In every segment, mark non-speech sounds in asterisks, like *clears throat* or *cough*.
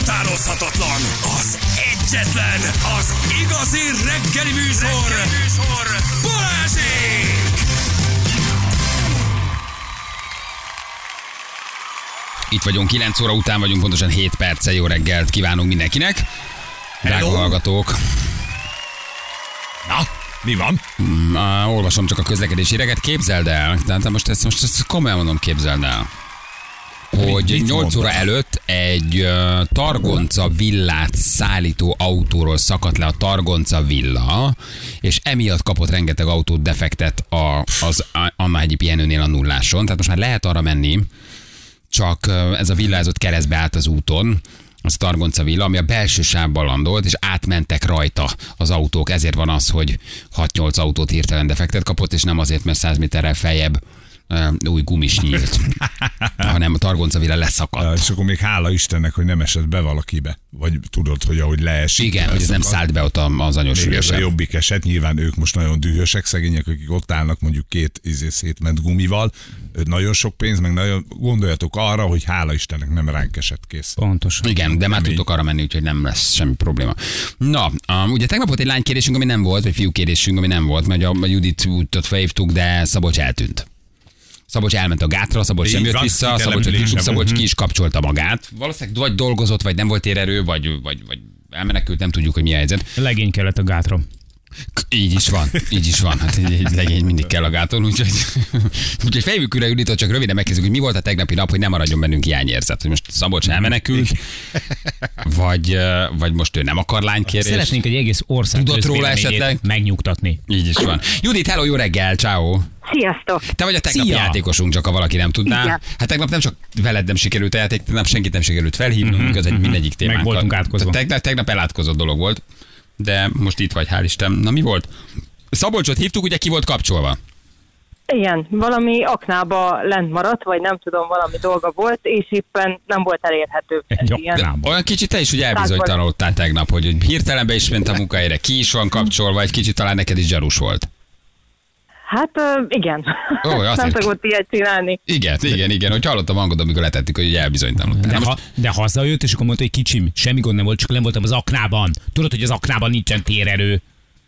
utánozhatatlan, az egyetlen, az igazi reggeli műsor, reggeli műsor. Balázsék! Itt vagyunk, 9 óra után vagyunk, pontosan 7 perce. Jó reggelt kívánunk mindenkinek. Drága hallgatók, Na, mi van? uh, olvasom csak a közlekedési híreket. Képzeld el, tehát most ezt, most ezt komolyan mondom, képzeld el, hogy mit 8 óra mondanak? előtt egy uh, Targonca villát szállító autóról szakadt le a Targonca villa, és emiatt kapott rengeteg autót defektet a, az Anna hegyi pihenőnél a nulláson. Tehát most már lehet arra menni, csak ö, ez a villa ez ott keresztbe állt az úton, az Targonca villa, ami a belső sávban landolt, és átmentek rajta az autók. Ezért van az, hogy 6-8 autót hirtelen defektet kapott, és nem azért, mert 100 méterrel feljebb új gumis nyílt, *laughs* hanem a Targonca villa leszakadt. És akkor még hála Istennek, hogy nem esett be valakibe. Vagy tudod, hogy ahogy leesik. Igen, hogy ez nem szállt be ott a- az anyos Még ez a jobbik eset, nyilván ők most nagyon dühösek, szegények, akik ott állnak mondjuk két izé szétment gumival. Nagyon sok pénz, meg nagyon gondoljatok arra, hogy hála Istennek nem ránk esett kész. Pontosan. Igen, de már tudtok arra menni, úgyhogy nem lesz semmi probléma. Na, um, ugye tegnap volt egy lánykérésünk, ami nem volt, vagy fiúkérésünk, ami nem volt, mert a, a Judit útot felhívtuk, de Szabolcs eltűnt. Szabolcs elment a gátra, Szabolcs nem jött van, vissza, Szabolcs, településen Szabolcs volt. ki is kapcsolta magát. Valószínűleg vagy dolgozott, vagy nem volt térerő, vagy, vagy, vagy elmenekült, nem tudjuk, hogy mi a helyzet. Legény kellett a gátra. Így is van, így is van. Hát egy, egy legény mindig kell a gáton, úgyhogy, úgyhogy fejvük üreg Juditot, csak röviden megkezdjük, hogy mi volt a tegnapi nap, hogy nem maradjon bennünk hiányérzet. Hogy most Szabolcs elmenekült, vagy, vagy most ő nem akar lánykérést. Szeretnénk egy egész ország Tudott róla esetleg? megnyugtatni. Így is van. Judit, hello, jó reggel, ciao. Sziasztok! Te vagy a tegnapi Szia! játékosunk, csak ha valaki nem tudná. Igen. Hát tegnap nem csak veled nem sikerült a játék, tegnap senkit nem sikerült felhívnunk, uh-huh, ez egy mindegyik témánk. Mhm, voltunk átkozva. Tegnap, tegnap elátkozott dolog volt, de most itt vagy, hál' Isten. Na mi volt? Szabolcsot hívtuk, ugye ki volt kapcsolva? Igen, valami aknába lent maradt, vagy nem tudom, valami dolga volt, és éppen nem volt elérhető. Aknában. Olyan kicsit te is ugye elbizonytalanodtál tegnap, hogy hirtelen be is ment a munkahelyre, ki is van kapcsolva, egy kicsit talán neked is gyarús volt. Hát igen, Ó, *laughs* azért- nem szokott ilyet csinálni. Igen, igen, igen, hogy hallottam hangot, amikor letettük, hogy elbizonytalanodtál. De, ha, de hazajött, és akkor mondta, hogy kicsim, semmi gond nem volt, csak nem voltam az aknában. Tudod, hogy az aknában nincsen térerő.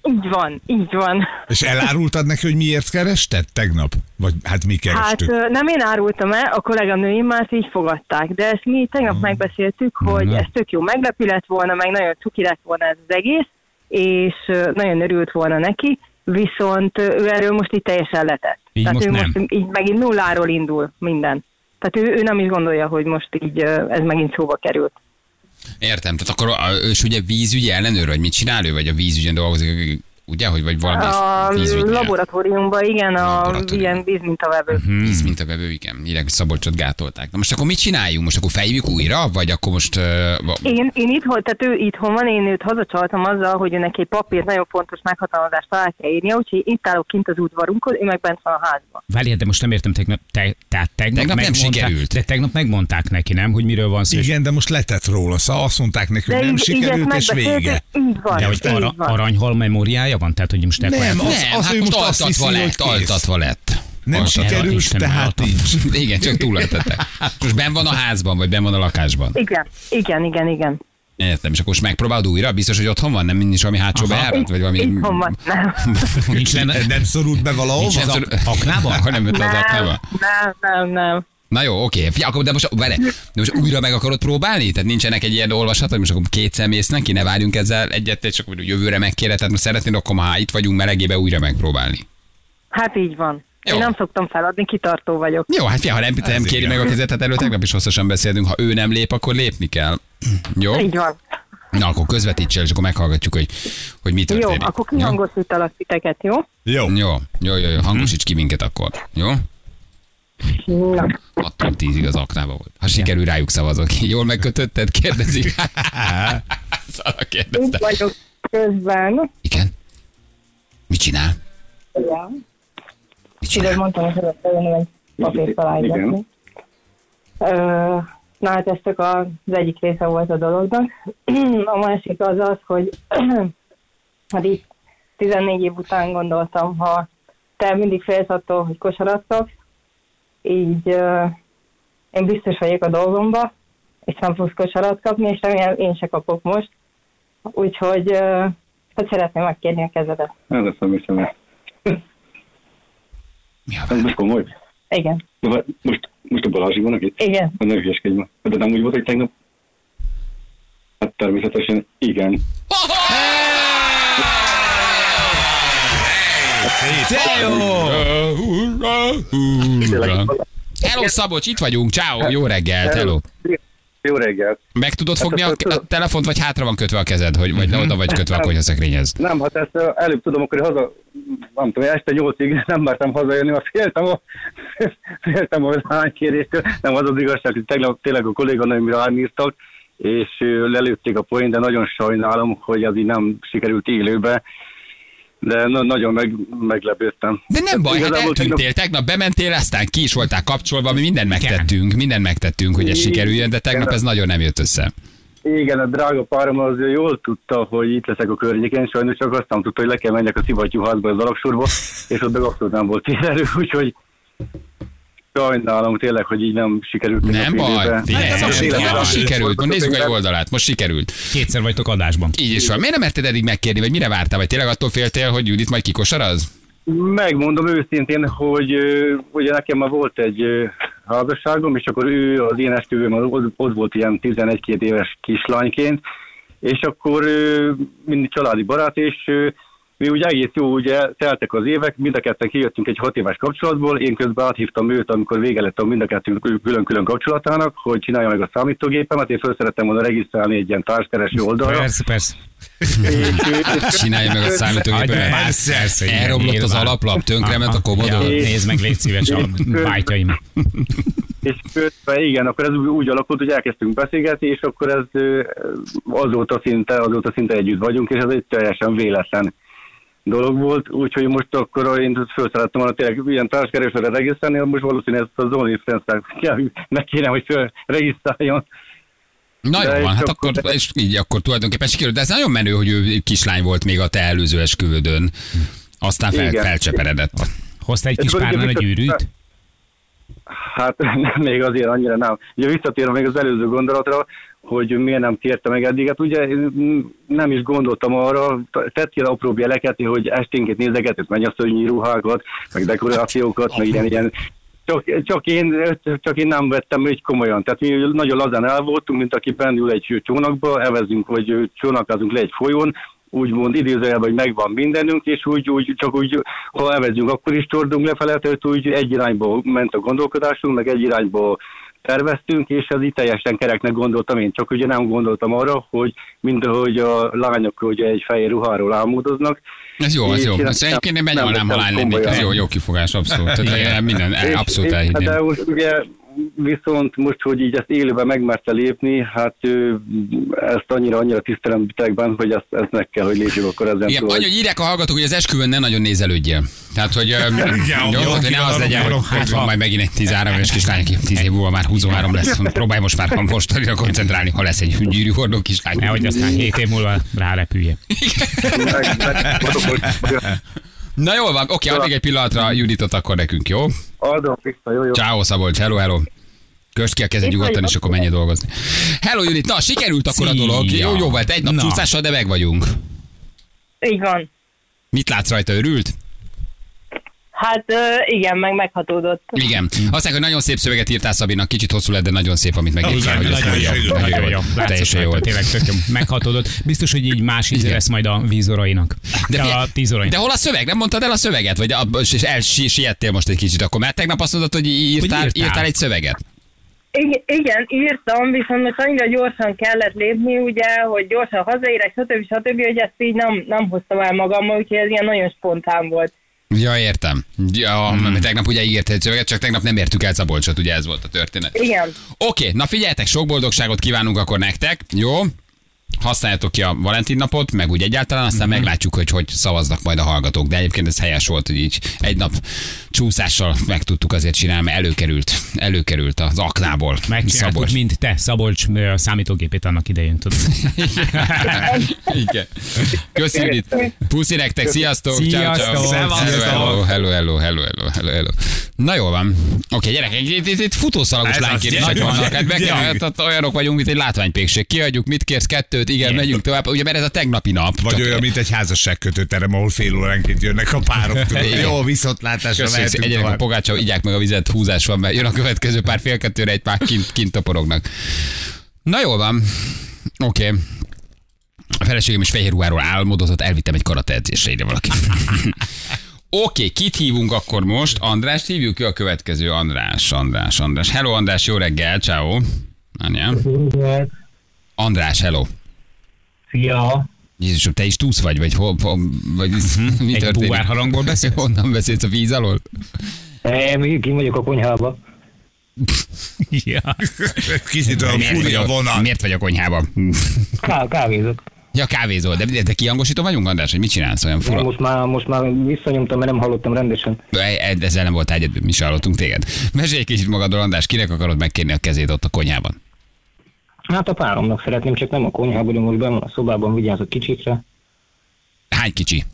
Így van, így van. És elárultad neki, hogy miért kerested tegnap? Vagy hát mi Hát kerestük? ö, nem én árultam el, a kolléganőim már így fogadták, de ezt mi tegnap megbeszéltük, hogy Na. ez tök jó meglepő lett volna, meg nagyon cuki lett volna ez az egész, és nagyon örült volna neki, viszont ő erről most így teljesen letett. Így Tehát most ő nem. most így megint nulláról indul minden. Tehát ő, ő nem is gondolja, hogy most így ez megint szóba került. Értem, tehát akkor is ugye vízügyi ellenőr, vagy mit csinál ő, vagy a vízügyen dolgozik, ugye, hogy vagy valami A laboratóriumban, igen, a ilyen vízmintavevő. víz mint a vevő, igen. Hogy Szabolcsot gátolták. Na most akkor mit csináljunk? Most akkor fejjük újra, vagy akkor most... Uh, Én, én itthon, tehát ő itthon van, én őt hazacsaltam azzal, hogy neki egy papírt nagyon fontos meghatalmazást alá kell írnia, úgyhogy itt állok kint az udvarunkon, ő meg bent van a házban. Várjál, de most nem értem tegnap, te, tehát tegnap, Tegnap nem sikerült. De tegnap megmondták neki, nem, hogy miről van szó. Igen, de most letett róla, szóval azt mondták neki, hogy nem így- sikerült, és vége. Így van, De hogy így ara, van. aranyhal memóriája van? Tehát, hogy most Nem, az- nem, az hát ő most most azt altatva hiszi, lett, hogy kész. altatva lett. Nem Altatva. sikerült, Isten tehát így. Igen, csak túlöltette. Most ben van a házban, vagy ben van a lakásban. Igen, igen, igen, igen. Értem, és akkor most megpróbálod újra? Biztos, hogy otthon van? Nem nincs valami hátsó bejárat? Vagy valami... Itthon van, nem. nincs lenne, Nem szorult be valahol? Nincs az nem ak- aknába? Nem az Nem, nem, nem, nem. Na jó, oké. Fia, akkor de most, várj, de most újra meg akarod próbálni? Tehát nincsenek egy ilyen olvasat, hogy most akkor kétszer mész neki, ne várjunk ezzel egyet, és akkor jövőre megkéred, tehát most szeretnéd, akkor már ha itt vagyunk melegébe újra megpróbálni. Hát így van. Jó. Én nem szoktam feladni, kitartó vagyok. Jó, hát fia, ha nem, nem Ez kéri igen. meg a kezet, hát előtt tegnap is hosszasan beszéltünk, ha ő nem lép, akkor lépni kell. Jó? Így van. Na, akkor közvetíts el, és akkor meghallgatjuk, hogy, hogy mi Jó, történik. akkor kihangosítalak titeket, jó? Jó. Jó, jó, jó, jó, hangosíts ki minket akkor. Jó? Na. 6 10 az aknába volt. Ha sikerül, rájuk szavazok. Jól megkötötted? Kérdezik. Szara Itt kérdezte. vagyok közben. Igen? Mit csinál? Ja. Mit Tudod, csinál? mondtam, hogy szeretnék jönni egy papírt aláírni. Ö, Na hát ez csak az egyik része volt a dolognak. A másik az az, hogy *clears throat* hát itt 14 év után gondoltam, ha te mindig félsz attól, hogy kosarat így ö, én biztos vagyok a dolgomba, és nem fogsz kosarat kapni, és remélem én se kapok most. Úgyhogy ö, hát szeretném megkérni a kezedet. Ez lesz a műsor. Mi a Ez most komoly. Igen, De Most, most a Balázsi van itt? igen. Hát ne hülyeskedj ma. De nem úgy volt, hogy tegnap? Hát természetesen igen. De jó! Hello Szabocs, itt vagyunk, ciao, jó reggelt, hello. Jó reggelt. Meg tudod fogni a, a telefont, vagy hátra van kötve a kezed, hogy, vagy oda vagy kötve a konyhaszekrényhez? Nem, hát ezt előbb tudom, akkor haza, nem tudom, este nyolcig nem mertem hazajönni, mert féltem a, *laughs* féltem a lánykéréstől. Nem az az igazság, hogy tegnap tényleg a kolléganőm rám írtak, és lelőtték a poén, de nagyon sajnálom, hogy az így nem sikerült élőbe. De na- nagyon meg, meglepődtem. De nem baj, hát eltűntél, tegnap bementél, aztán ki is voltál kapcsolva, mi mindent megtettünk, mindent megtettünk, hogy ez sikerüljön, de tegnap ez nagyon nem jött össze. Igen, a drága párom az jól tudta, hogy itt leszek a környéken, sajnos csak azt nem tudta, hogy le kell menjek a szivattyúházba az alapsorba, és ott meg abszolút nem volt térerő, úgyhogy sajnálom tényleg, hogy így nem sikerült. Nem baj, figyelj, Hát, sikerült, most nézzük egy oldalát, most sikerült. Kétszer vagytok adásban. Így is van. Miért nem merted eddig megkérni, vagy mire vártál, vagy tényleg attól féltél, hogy Judit majd kikosaraz? Megmondom őszintén, hogy ugye nekem már volt egy házasságom, és akkor ő az én esküvőm ott, volt ilyen 11-2 éves kislányként, és akkor mindig családi barát, és mi ugye egész jó, ugye teltek az évek, mind a ketten kijöttünk egy hat éves kapcsolatból, én közben áthívtam őt, amikor vége lett a mind a kettőnk külön-külön kapcsolatának, hogy csinálja meg a számítógépemet, én fel szerettem volna regisztrálni egy ilyen társkereső oldalra. Persze, persze. Csinálja meg a már, persze, Elromlott az alaplap, tönkrement a Ja, komodor. nézd meg, légy szíves a *laughs* bájtjaim. És közben igen, akkor ez úgy, alakult, hogy elkezdtünk beszélgetni, és akkor ez azóta szinte, azóta szinte együtt vagyunk, és ez egy teljesen véletlen dolog volt, úgyhogy most akkor én föl szerettem volna tényleg ilyen társkeresőre regisztrálni, most valószínűleg ezt az OnlyFans-nek kell, meg kéne, hogy föl regisztráljon. Na De jó van, hát akkor- és így akkor tulajdonképpen sikerült, de ez nagyon menő, hogy ő kislány volt még a te előző esküvődön. Aztán fel, Igen. felcseperedett. Hoztál egy kis párnál vissza- gyűrűt? Hát *laughs* még azért annyira nem. Ugye visszatérve még az előző gondolatra, hogy miért nem kérte meg eddig. Hát ugye nem is gondoltam arra, tett ki apróbb jeleket, hogy esténként nézegetett mennyasszonyi ruhákat, meg dekorációkat, meg ilyen, ilyen csak, csak, én, csak én nem vettem úgy komolyan. Tehát mi nagyon lazán el voltunk, mint aki bennül egy csónakba, evezünk, vagy csónakázunk le egy folyón, úgymond idézőjelben, hogy megvan mindenünk, és úgy, úgy, csak úgy, ha evezünk, akkor is csordunk lefele, tehát úgy egy irányba ment a gondolkodásunk, meg egy irányba terveztünk, és ez így teljesen kereknek gondoltam én, csak ugye nem gondoltam arra, hogy mindahogy a lányok ugye egy fehér ruháról álmodoznak. Ez jó, ez jó. Ez nem- egyébként én nem benyalnám, ha vettem lány lennék. Ez jó, jó kifogás, abszolút. Tehát minden, abszolút elhinném. Most ugye viszont most, hogy így ezt élőben megmerte lépni, hát ő, ezt annyira, annyira tisztelem bitekben, hogy ezt, ezt meg kell, hogy lépjük akkor ezen Igen, túl, annyi, hogy- írják a hallgatók, hogy az esküvőn ne nagyon nézelődjél. Tehát, hogy öm, jó, jó, hogy ne az legyen, hogy ott van majd megint egy 13 éves kislány, aki 10 év múlva már 23 lesz. Próbálj most már mostanra koncentrálni, ha lesz egy gyűrűhordó kislány. Nehogy aztán 7 év múlva rárepülje. Na jól van, oké, addig egy pillanatra Juditot akkor nekünk, jó? adom vissza, jó, jó. Ciao Szabolcs, hello, hello. Köst ki a kezed nyugodtan, és akkor menj dolgozni. Hello Judit, na sikerült akkor a dolog. Jó, jó volt, egy nap Na. csúszással, de meg vagyunk. Így van. Mit látsz rajta, örült? Hát igen, meg meghatódott. Igen. Azt mondják, hogy nagyon szép szöveget írtál Szabinak, kicsit hosszú lett, de nagyon szép, amit megírtál. Igen, hogy azt nagyon jó, nagyon jó. Teljesen jó. tényleg tök jó. Meghatódott. Biztos, hogy így más íze lesz majd a vízorainak. De a tízorainak. De hol a szöveg? Nem mondtad el a szöveget? Vagy a, és elsiettél most egy kicsit akkor, mert tegnap azt mondtad, hogy írtál, írtál. írtál egy szöveget. Igen, igen, írtam, viszont most annyira gyorsan kellett lépni, ugye, hogy gyorsan hazaérek, stb. stb., hogy ezt így nem, nem hoztam el magammal, úgyhogy ez ilyen nagyon spontán volt. Ja, értem. Ja, hmm. tegnap ugye ígért egy szöveget, csak tegnap nem értük el Szabolcsot, ugye ez volt a történet. Igen. Oké, na figyeljetek, sok boldogságot kívánunk akkor nektek, jó? Használjátok ki a Valentin napot, meg úgy egyáltalán, aztán Mhm. meglátjuk, hogy hogy szavaznak majd a hallgatók. De egyébként ez helyes volt, hogy így egy nap csúszással meg tudtuk azért csinálni, mert előkerült, előkerült az aknából. Megcsináltuk, Szabolcs. mint te, Szabolcs számítógépét annak idején, tudod. *laughs* Igen. Köszönjük. Puszi nektek, sziasztok. Ciao, ciao. Sziasztok. Hello, hello, hello, hello, hello, hello. Na jól van. Oké, gyerekek, itt, itt, itt futószalagos lánykérések vannak. Hát meg, hát, olyanok vagyunk, mint egy látványpékség. Kiadjuk, mit kérsz, kettőt, igen, megyünk tovább. Ugye, mert ez a tegnapi nap. Vagy olyan, mint egy házasságkötőterem, ahol fél óránként jönnek a párok. Igen. Jó, viszontlátásra mehetünk egyenek a pogácsa, igyák meg a vizet, húzás van, mert jön a következő pár fél kettőre, egy pár kint, kint toporognak. Na jól van. Oké. Okay. A feleségem is fehér ruháról álmodozott, elvittem egy karate edzésre ide valaki. *laughs* Oké, okay, kit hívunk akkor most? Andrást hívjuk ki a következő András, András, András. Hello András, jó reggel, ciao. Anya. András, hello. Szia! Jézusom, te is túsz vagy, vagy, hol, hol, vagy mi Mhm. Egy történik? búvár harangból beszélsz? *laughs* Honnan beszélsz a víz alól? Nem, ki vagyok a konyhába. *laughs* Ja. Kicsit olyan a vonal. miért vagy a konyhában? Ká- kávézok. Ja, kávézol. De, de, kiangosító vagyunk, András, hogy mit csinálsz olyan fura? most már, most már visszanyomtam, mert nem hallottam rendesen. E- Ezzel nem volt egyedül, mi se hallottunk téged. Mesélj egy kicsit magadról, András, kinek akarod megkérni a kezét ott a konyhában? Hát a páromnak szeretném, csak nem a konyhában, de most benn a szobában, vigyázok kicsikre. Hány kicsi?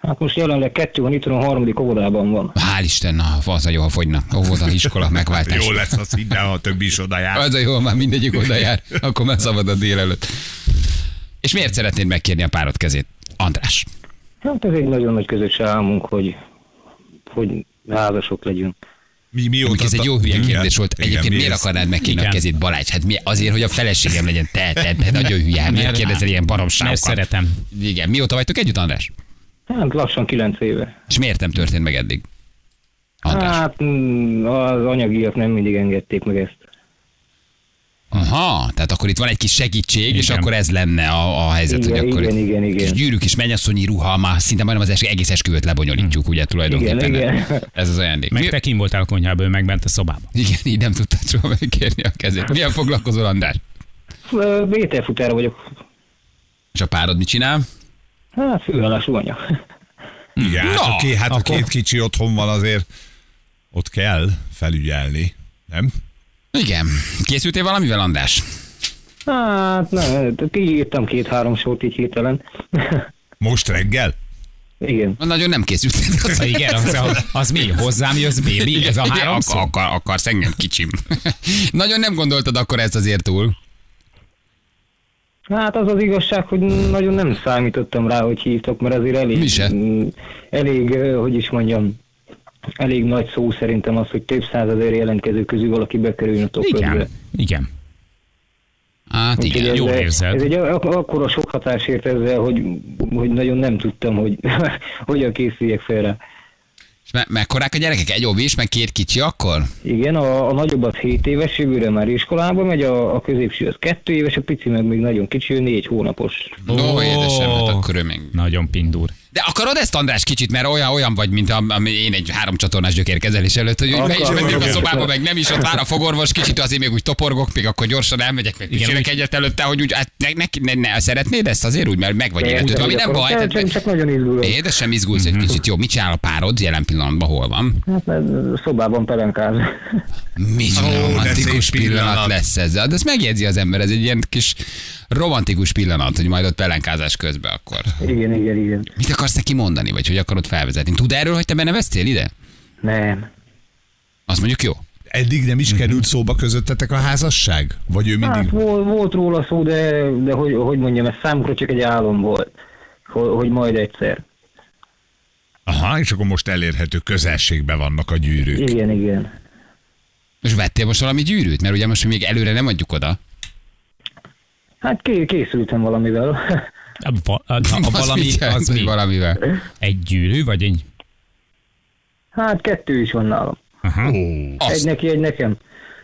Hát most jelenleg kettő van, itt a harmadik óvodában van. Hál' Isten, na, az a jó, ha fogyna. Óvoda, iskola, megváltás. Jó lesz az minden, ha a többi is oda jár. Az a jó, már mindegyik oda jár, akkor már szabad a délelőtt. És miért szeretnéd megkérni a párod kezét? András. Hát ez egy nagyon nagy közös álmunk, hogy, hogy házasok legyünk. Mi, mióta ez egy jó hülye Igen, kérdés volt. igen, Egyébként mi miért akarnád megkérni a Igen. kezét Balázs? Hát mi, azért, hogy a feleségem legyen te, te, te nagyon hülye. Hát Miért Mert- kérdezel ilyen Mert baromságokat? szeretem. Igen, mióta vagytok együtt, András? Hát lassan kilenc éve. És miért nem történt meg eddig? András. Hát mm, az anyagiak nem mindig engedték meg ezt. Aha, tehát akkor itt van egy kis segítség, és Igen. akkor ez lenne a, a helyzet, Igen, hogy akkor igen, igen, igen. kis gyűrűk és mennyasszonyi ruha, már szinte majdnem az es- egész esküvőt lebonyolítjuk, ugye tulajdonképpen. Igen, igen. Ez az ajándék. Meg te kim voltál a konyhából, ő meg bent a szobába. Igen, így nem tudtad soha megkérni a kezét. Milyen foglalkozol, András? Ö, BT-futára vagyok. És a párod mit csinál? Hát főállású anya. Igen, hát, Na, a, két, hát a akkor- két kicsi otthon van azért, ott kell felügyelni, nem? Igen. Készültél valamivel, András? Hát nem, kiírtam két-három sort így hirtelen. Most reggel? Igen. Nagyon nem készültél. Az *laughs* Igen, az, az, az mi? Hozzám jössz, baby? Ez a Igen, három ak- szó? akar, akarsz engem, kicsim. *laughs* Nagyon nem gondoltad akkor ezt azért túl. Hát az az igazság, hogy nagyon nem számítottam rá, hogy hívtak, mert azért elég, Mi se. elég, hogy is mondjam, elég nagy szó szerintem az, hogy több százezer jelentkező közül valaki bekerüljön a top Igen, 5-be. igen. Hát Úgyhogy igen. ez, jól ez érzed. egy ak- akkora sok hatás ért ezzel, hogy, hogy nagyon nem tudtam, hogy *laughs* hogyan készüljek fel rá. És me- mekkorák a gyerekek? Egy óvis, meg két kicsi akkor? Igen, a, a nagyobb az 7 éves, jövőre már iskolába megy, a, a középső az 2 éves, a pici meg még nagyon kicsi, ő 4 hónapos. Ó, oh, édesem, hát akkor ő még... Nagyon pindúr. De akarod ezt, András, kicsit, mert olyan, olyan vagy, mint am- ami én egy három csatornás gyökérkezelés előtt, hogy úgy be is mentünk a szobába, meg nem is, ott vár a fogorvos, kicsit azért még úgy toporgok, még akkor gyorsan elmegyek, meg úgy- egyet előtte, hogy úgy, hát ne, ne, ne, ne, szeretnéd ezt azért úgy, mert meg vagy életed, ami nem baj. Tehát, csak nagyon izgulok. édesem izgulsz egy kicsit, jó, mit csinál a párod jelen pillanatban, hol van? Hát mert szobában pelenkáz. Mi romantikus pillanat. lesz ez. De ezt megjegyzi az ember, ez egy ilyen kis romantikus pillanat, hogy majd ott pelenkázás közben akkor. igen, igen, igen. Mit akarsz neki mondani, vagy hogy akarod felvezetni? Tud erről, hogy te benne vesztél ide? Nem. Az mondjuk jó. Eddig nem is került szóba közöttetek a házasság? Vagy ő Hát mindig... volt, volt róla szó, de, de hogy, hogy mondjam, ez számukra csak egy álom volt, hogy, hogy majd egyszer. Aha, és akkor most elérhető közelségben vannak a gyűrűk. Igen, igen. És vettél most valami gyűrűt? Mert ugye most még előre nem adjuk oda. Hát ké, készültem valamivel. *laughs* A, a, a, a valami, jelent, az mi? Valamivel. Egy gyűrű, vagy egy... Hát kettő is van nálam. Aha. Egy Azt, neki, egy nekem.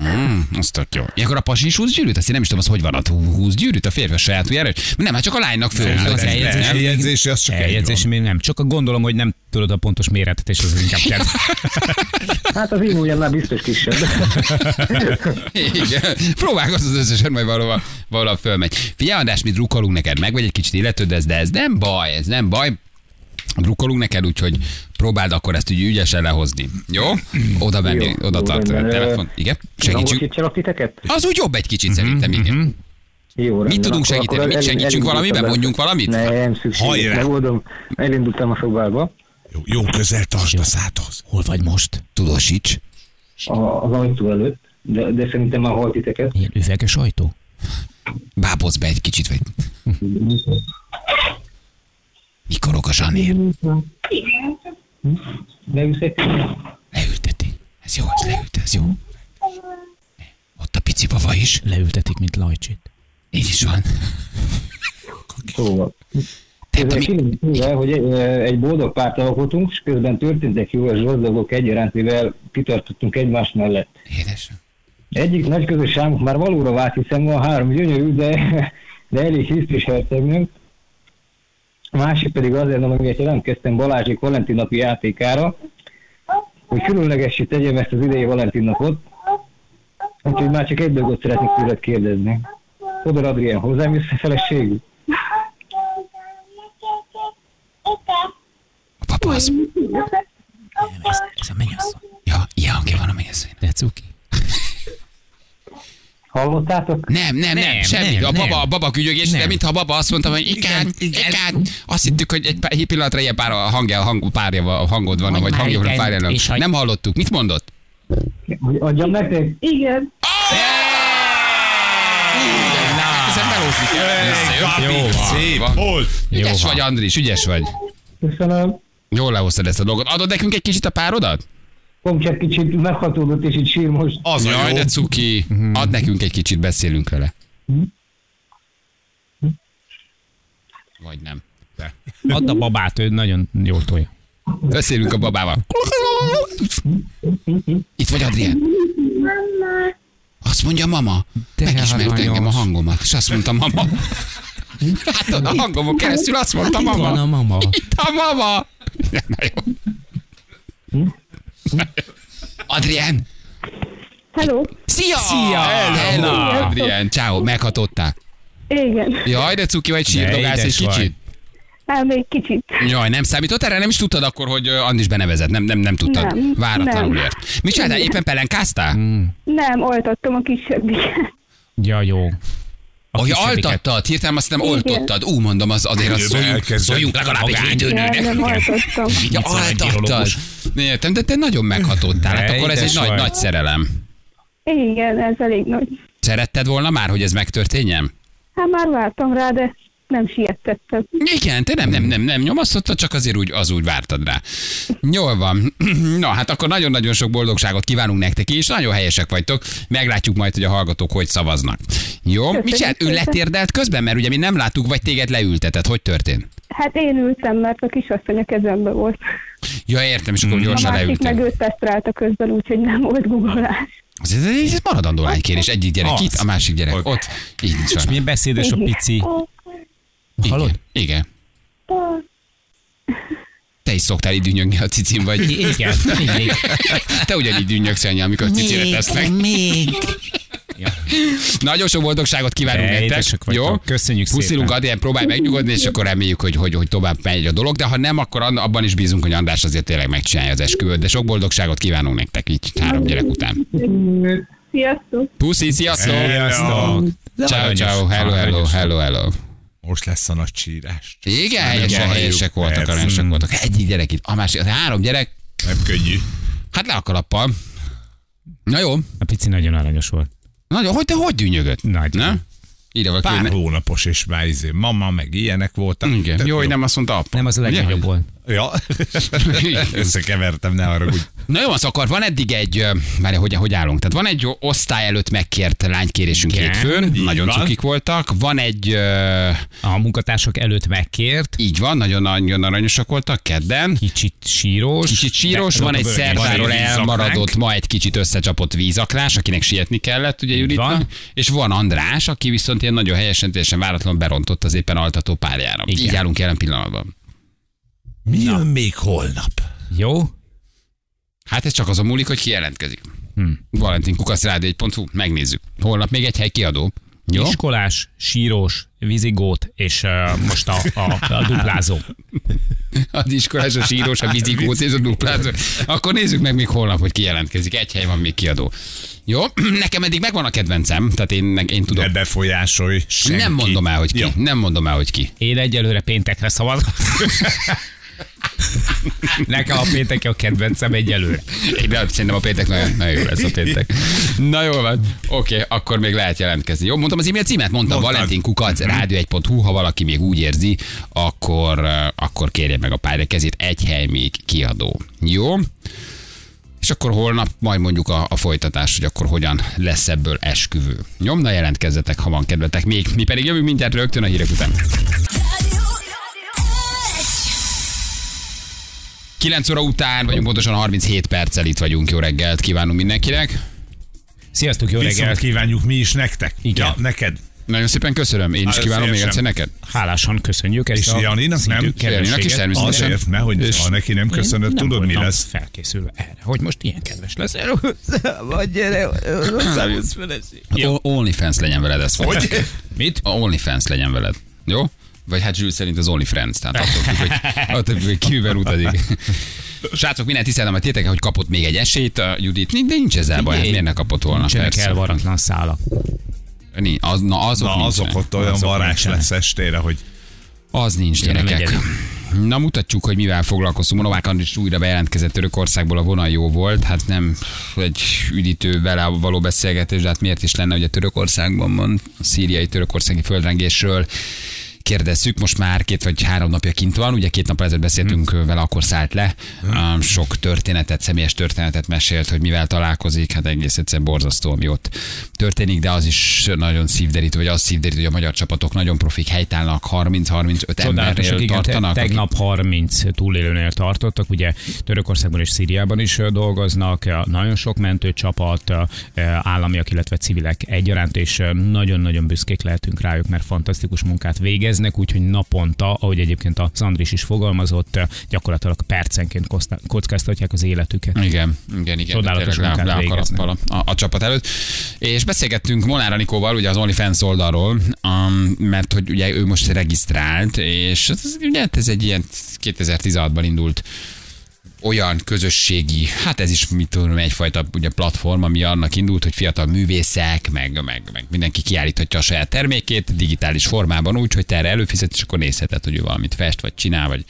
Mm, az tök jó. Ilyenkor a pasi is húz gyűrűt? Azt én nem is tudom, az hogy van ott. Húz gyűrűt a férfi a saját ujjára? Nem, hát csak a lánynak föl. Nem, az eljegyzés. eljegyzés. Az csak egy Eljegyzés még nem. Csak gondolom, hogy nem tudod a pontos méretet, és az inkább kell. *laughs* Hát az én ujjamnál biztos kisebb. *laughs* Igen. Próbálkozz az összesen, majd valahol, valahol fölmegy. Figyelj, András, mi drukkolunk neked, meg vagy egy kicsit illetőd, ez, de ez nem baj, ez nem baj. Drukkolunk neked, úgyhogy próbáld akkor ezt úgy ügyesen lehozni. Jó? Oda menni, Jó, oda tartani a telefon. Igen? Segítsünk. Titeket? Az úgy jobb egy kicsit szerintem, igen. Jó, rendben. Mit tudunk segíteni? akkor Mit segítsünk valamiben? be. Mondjunk valamit? Nem, szükséges. Megoldom. Elindultam a szobába. Jó, jó közel tartsd a szádhoz. Hol vagy most? Tudósíts. a- az ajtó előtt, de, de szerintem már halt titeket. Ilyen üveges ajtó? Bábozz be egy kicsit, vagy mikorog a zsanér? Leülsz egy picit? Leülteti. Ez jó, ez leült, ez jó. Ott a pici baba is. Leültetik, mint lajcsit. Így is van. Szóval. Te, Ez mi, egy film, hogy egy, boldog párt alkotunk, és közben történtek jó és gazdagok egyaránt, mivel kitartottunk egymás mellett. édes. Egyik nagy közös számunk már valóra vált, hiszen van három gyönyörű, de, de elég hisztis hercegnőnk. Másik pedig azért, amiért jelentkeztem Balázsék Valentin napi játékára, hogy különlegessé tegyem ezt az idei Valentin napot. Úgyhogy már csak egy dolgot szeretnék tőled kérdezni. Tudod, Adrien, hozzám jössz feleségül? A papa az... Ez, ez a mennyasszony. Ja, ilyen hangja van a mennyasszony. De cuki. Hallottátok? Nem, nem, nem, Nem, semmi. nem, a baba, nem. a baba kügyögés, de Nem. mintha a baba azt mondta, hogy ikán, ikán. Azt hittük, hogy egy, pár- egy pillanatra ilyen pár hangja, hang, párja, a hangod van, vagy hangja van a igen, párjának. és hagy- Nem hallottuk. Mit mondott? Hogy adjam nektek? Igen. Hát ezen melózik. Jó, szép volt. Ügyes vagy, Andris, ügyes vagy. Köszönöm. Jól lehoztad ezt a dolgot. Adod nekünk egy kicsit a párodat? Komcsak kicsit meghatódott, és így sír most. Az a Jaj, jó. de cuki. Add nekünk egy kicsit, beszélünk vele. Vagy nem. Add a babát, ő nagyon jól tolja. Beszélünk a babával. Itt vagy, Adrien? Azt mondja mama. Te Megismert engem a hangomat, és azt mondta mama. Hát a hangomon keresztül azt mondta Itt van a mama. mama. Itt a mama. Na jó. *laughs* Adrien! Hello. Szia! Szia! Hello. Adrien, ciao, meghatottál. Igen. Jaj, de cuki vagy, sírdogálsz egy kicsit. Hát még kicsit. Jaj, nem számított erre? Nem is tudtad akkor, hogy Andis benevezett. Nem, nem, nem tudtad. Nem, Váratlanul nem. ért. Mit csináltál? Éppen pelenkáztál? Nem, oltattam a kisebbiket. Ja, jó. Ahogy altattad, hirtelen azt nem oltottad. Ú, mondom, az azért az szóljunk, legalább egy védőnőnek. Nem, oltattam. *laughs* Ja, altattad. Értem, de te nagyon meghatottál. Hát akkor ez egy nagy, nagy szerelem. Igen, ez elég nagy. Szeretted volna már, hogy ez megtörténjen? Hát már vártam rá, de nem siettettem. Igen, te nem, nem, nem, nem nyomasztottad, csak azért úgy, az úgy vártad rá. Jól van. *clears throat* Na, hát akkor nagyon-nagyon sok boldogságot kívánunk nektek is, nagyon helyesek vagytok. Meglátjuk majd, hogy a hallgatók hogy szavaznak. Jó? Csinált? Ő letérdelt közben, mert ugye mi nem láttuk, vagy téged leültetett. Hogy történt? Hát én ültem, mert a kisasszony a kezembe volt. Ja, értem, és akkor A gyorsan másik leültem. meg őt közben, úgyhogy nem volt googolás. Ez, ez, ez maradandó lánykérés. Egyik gyerek Az. itt, a másik gyerek Ott. ott. Így is És van. milyen beszédes a pici. Hallod? Igen. Igen. Te is szoktál így dünnyögni a cicin, vagy? Igen, mindig. Te ugyanígy dünnyögsz, Anya, amikor cicire tesznek. még. Nagyon sok boldogságot kívánunk De nektek. Jó? Köszönjük Puszilunk, szépen. Adrien, próbálj megnyugodni, és akkor reméljük, hogy, hogy, hogy tovább megy a dolog. De ha nem, akkor an- abban is bízunk, hogy András azért tényleg megcsinálja az esküvőt. De sok boldogságot kívánunk nektek így három gyerek után. Sziasztok! Puszi, sziasztok! Sziasztok. Ciao, ciao, hello, hello, hello, hello. Most lesz a nagy csírás. Igen, halljuk. helyesek voltak, Persze. aranyosak voltak. Egyik gyerek itt, a másik, a három gyerek, Nem könnyű. hát le a kalappal. Na jó, A pici nagyon aranyos volt. nagyon, hogy te hogy dűnyögött? Nagy. Na? Ide valaki, Pár hónapos, és már izé, mama, meg ilyenek voltak. Igen, jó, hogy nem azt mondta apa. Nem, az a legnagyobb volt. Ja, *laughs* összekevertem, ne arra, hogy Na jó, az akkor van eddig egy, várj, hogy, hogy állunk? Tehát van egy osztály előtt megkért lánykérésünk Igen, hétfőn, nagyon van. cukik voltak. Van egy, A munkatársak előtt megkért, így van, nagyon, nagyon aranyosak voltak kedden. kicsit sírós. Kicsit síros, de- van egy szerdáról elmaradott, ma egy kicsit összecsapott vízaklás, akinek sietni kellett, ugye Juditnak. van. És van András, aki viszont ilyen nagyon helyesen, teljesen váratlan berontott az éppen altató párjára. Igen. Így állunk jelen pillanatban. Mi jön még holnap? Jó? Hát ez csak azon múlik, hogy ki jelentkezik. Hm. Valentin Kukasz Rádió 1.hu, megnézzük. Holnap még egy hely kiadó. Jó? Iskolás, sírós, vízigót, és uh, most a, a, a duplázó. *laughs* Az iskolás, a sírós, a vizigót és a duplázó. Akkor nézzük meg még holnap, hogy ki jelentkezik. Egy hely van még kiadó. Jó? Nekem eddig megvan a kedvencem, tehát én, én tudom. Ne befolyásolj senki. Nem mondom el, hogy ki. Jó. Nem mondom el, hogy ki. Én egyelőre péntekre szavazok. *laughs* *laughs* Nekem a péntek a kedvencem egyelőre. De szerintem a péntek nagyon, nagyon jó lesz a péntek. Na jó van, oké, akkor még lehet jelentkezni. Jó, mondtam az e-mail címet, mondtam Mondtad. Valentin Kukac, rádió1.hu, ha valaki még úgy érzi, akkor, eh, akkor kérje meg a pálya kezét, egy hely még kiadó. Jó? És akkor holnap majd mondjuk a, a folytatás, hogy akkor hogyan lesz ebből esküvő. Nyomna jelentkezzetek, ha van kedvetek még. Mi pedig jövünk mindjárt rögtön a hírek után. 9 óra után vagyunk, pontosan 37 perccel itt vagyunk. Jó reggelt kívánunk mindenkinek. Sziasztok, jó Viszont reggelt! kívánjuk mi is nektek. Igen. Ja, neked. Nagyon szépen köszönöm. Én is Hát, kívánom még egyszer neked. Hálásan köszönjük ezt És a Janinak nem? Janinak is természetesen. Azért, mert hogy És- ha neki nem köszönöd, nem tudod mi lesz? felkészülve erre, hogy most ilyen kedves lesz. Vagy gyere, OnlyFans legyen veled ezt. Hogy? Mit? A OnlyFans legyen veled. Jó? Vagy hát Zsül szerint az OnlyFriends. Tehát attól függ, hogy, *laughs* attól függ, hogy ki mivel utazik. Srácok, minden tisztelem a tétek, hogy kapott még egy esélyt a Judit, de nincs ezzel baj, hát miért ne kapott volna? Nincsenek elvaratlan szálak. Ni- Az, na, azok, Na, azok ott olyan Azok varázs nincsenek. lesz estére, hogy Az nincs, gyerekek. Na mutatjuk, hogy mivel foglalkoztunk. Novák Andris újra bejelentkezett Törökországból, a vonal jó volt. Hát nem egy üdítő vele való beszélgetés, de hát miért is lenne, hogy a Törökországban van, a szíriai törökországi földrengésről kérdezzük, most már két vagy három napja kint van, ugye két nap ezelőtt beszéltünk hmm. vele, akkor szállt le, um, sok történetet, személyes történetet mesélt, hogy mivel találkozik, hát egész egyszerűen borzasztó, ami ott történik, de az is nagyon szívderítő, vagy az szívderítő, hogy a magyar csapatok nagyon profik helytállnak, 30-35 Csodálatosak, emberrel igen, te- tartanak. akik- tegnap 30 túlélőnél tartottak, ugye Törökországban és Szíriában is dolgoznak, nagyon sok mentőcsapat, államiak, illetve civilek egyaránt, és nagyon-nagyon büszkék lehetünk rájuk, mert fantasztikus munkát végeznek, úgyhogy naponta, ahogy egyébként a Szandris is fogalmazott, ö, gyakorlatilag percenként kockáztatják az életüket. Igen, igen, igen. Csodálatos munkát le a a, a, csapat előtt. És beszélgettünk Molnár Anikóval, ugye az OnlyFans oldalról, um, mert hogy ugye ő most regisztrált, és ez, ugye ez egy ilyen 2016-ban indult olyan közösségi, hát ez is mit tudom, egyfajta ugye platform, ami annak indult, hogy fiatal művészek, meg, meg, meg mindenki kiállíthatja a saját termékét digitális formában úgy, hogy te erre előfizet, és akkor nézheted, hogy ő valamit fest, vagy csinál, vagy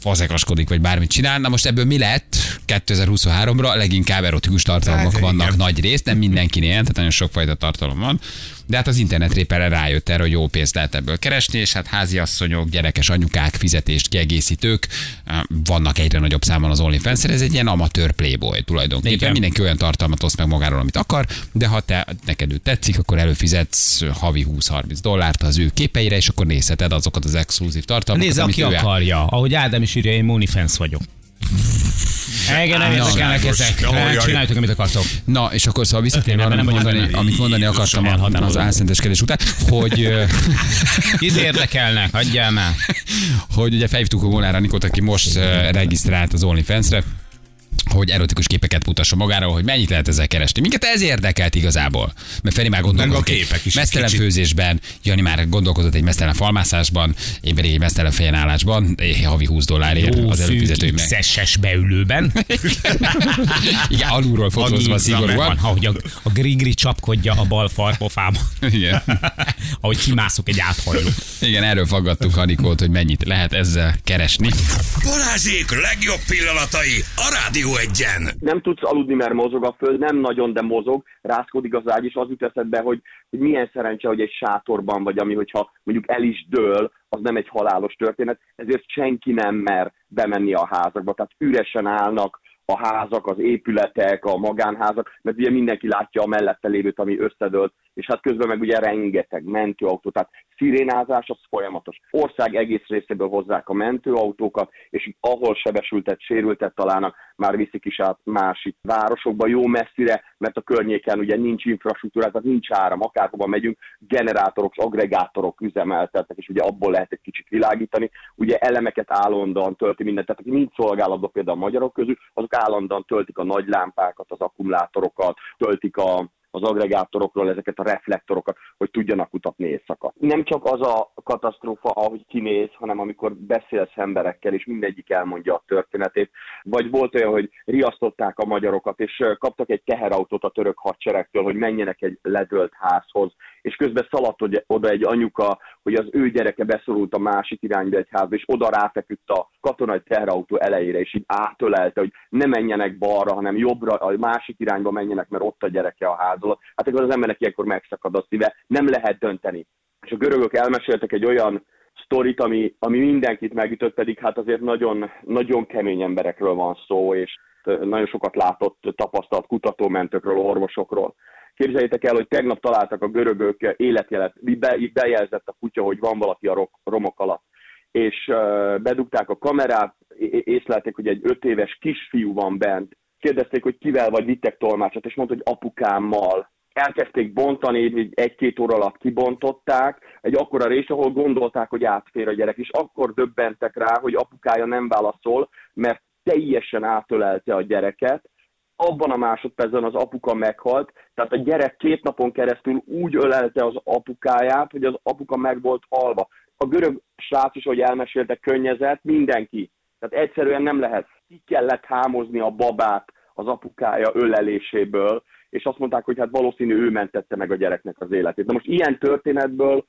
fazekaskodik, vagy bármit csinál. Na most ebből mi lett 2023-ra? Leginkább erotikus tartalmak Hát, vannak igen. nagy részt, nem mindenkinél, tehát nagyon sokfajta tartalom van. De hát az internetréperre rájött erre, hogy jó pénzt lehet ebből keresni, és hát háziasszonyok, gyerekes anyukák, fizetést kiegészítők vannak egyre nagyobb számon az onlyfans ez egy ilyen amatőr playboy tulajdonképpen. Igen. Mindenki olyan tartalmat oszt meg magáról, amit akar, de ha te, neked ő tetszik, akkor előfizetsz havi 20-30 dollárt az ő képeire, és akkor nézheted azokat az exkluzív tartalmakat, amit aki ő el- akarja. Ahogy Ádám is írja, én Monifans vagyok. Igen, nem érdekelnek ezek. Csináljátok, amit akartok. Na, és akkor szóval visszatérve arra, mondani, amit mondani akartam az álszenteskedés után, hogy, *laughs* Kit érdekelnek? Hagyjál már. *laughs* hogy ugye felhívtuk a Molnár Anikot, aki most regisztrált az OnlyFans-re, hogy erotikus képeket mutasson magáról, hogy mennyit lehet ezzel keresni. Minket ez érdekelt igazából. Mert Feri már gondolkozott Meg a képek egy is mesztelen kicsit. főzésben, Jani már gondolkozott egy mesztelen falmászásban, én pedig egy mesztelen fejenállásban, havi 20 dollárért Jó az előfizetőimnek. XS-es beülőben. *laughs* Igen, alulról fotózva Van, szigorúan. ahogy a, a grigri csapkodja a bal farpofába. Igen. *laughs* ahogy kimászok egy áthajló. Igen, erről faggattuk Anikót, hogy mennyit lehet ezzel keresni. Balázsék legjobb pillanatai a Rádió egyen. nem tudsz aludni, mert mozog a föld, nem nagyon, de mozog, rázkodik az ágy, és az jut eszedbe, hogy, hogy milyen szerencse, hogy egy sátorban vagy, ami, hogyha mondjuk el is dől, az nem egy halálos történet, ezért senki nem mer bemenni a házakba, tehát üresen állnak a házak, az épületek, a magánházak, mert ugye mindenki látja a mellette lévőt, ami összedőlt, és hát közben meg ugye rengeteg mentőautó, tehát szirénázás az folyamatos. Ország egész részéből hozzák a mentőautókat, és ahol sebesültet, sérültet találnak, már viszik is át másik városokba, jó messzire, mert a környéken ugye nincs infrastruktúra, tehát nincs áram, akárhova megyünk, generátorok, agregátorok üzemeltetnek, és ugye abból lehet egy kicsit világítani. Ugye elemeket állandóan tölti mindent, tehát aki mind szolgálatban például a magyarok közül, azok állandóan töltik a nagy lámpákat, az akkumulátorokat, töltik a az agregátorokról ezeket a reflektorokat, hogy tudjanak kutatni éjszaka. Nem csak az a katasztrófa, ahogy kinéz, hanem amikor beszélsz emberekkel, és mindegyik elmondja a történetét. Vagy volt olyan, hogy riasztották a magyarokat, és kaptak egy teherautót a török hadseregtől, hogy menjenek egy ledölt házhoz, és közben szaladt oda egy anyuka, hogy az ő gyereke beszorult a másik irányba egy házba, és oda ráfeküdt a katonai teherautó elejére, és így átölelte, hogy ne menjenek balra, hanem jobbra, a másik irányba menjenek, mert ott a gyereke a ház alatt. Hát akkor az embernek ilyenkor megszakad a szíve, nem lehet dönteni. És a görögök elmeséltek egy olyan sztorit, ami, ami mindenkit megütött, pedig hát azért nagyon, nagyon kemény emberekről van szó, és nagyon sokat látott, tapasztalt kutatómentőkről, orvosokról. Képzeljétek el, hogy tegnap találtak a görögök életjelet, bejelzett a kutya, hogy van valaki a romok alatt. És bedugták a kamerát, észlelték, hogy egy öt éves kisfiú van bent. Kérdezték, hogy kivel vagy vittek tolmácsot, és mondta, hogy apukámmal. Elkezdték bontani, egy-két óra alatt kibontották, egy akkora rész, ahol gondolták, hogy átfér a gyerek, és akkor döbbentek rá, hogy apukája nem válaszol, mert teljesen átölelte a gyereket, abban a másodpercben az apuka meghalt, tehát a gyerek két napon keresztül úgy ölelte az apukáját, hogy az apuka meg volt halva. A görög srác is, hogy elmesélte, könnyezett, mindenki. Tehát egyszerűen nem lehet. Ki kellett hámozni a babát az apukája öleléséből, és azt mondták, hogy hát valószínű ő mentette meg a gyereknek az életét. Na most ilyen történetből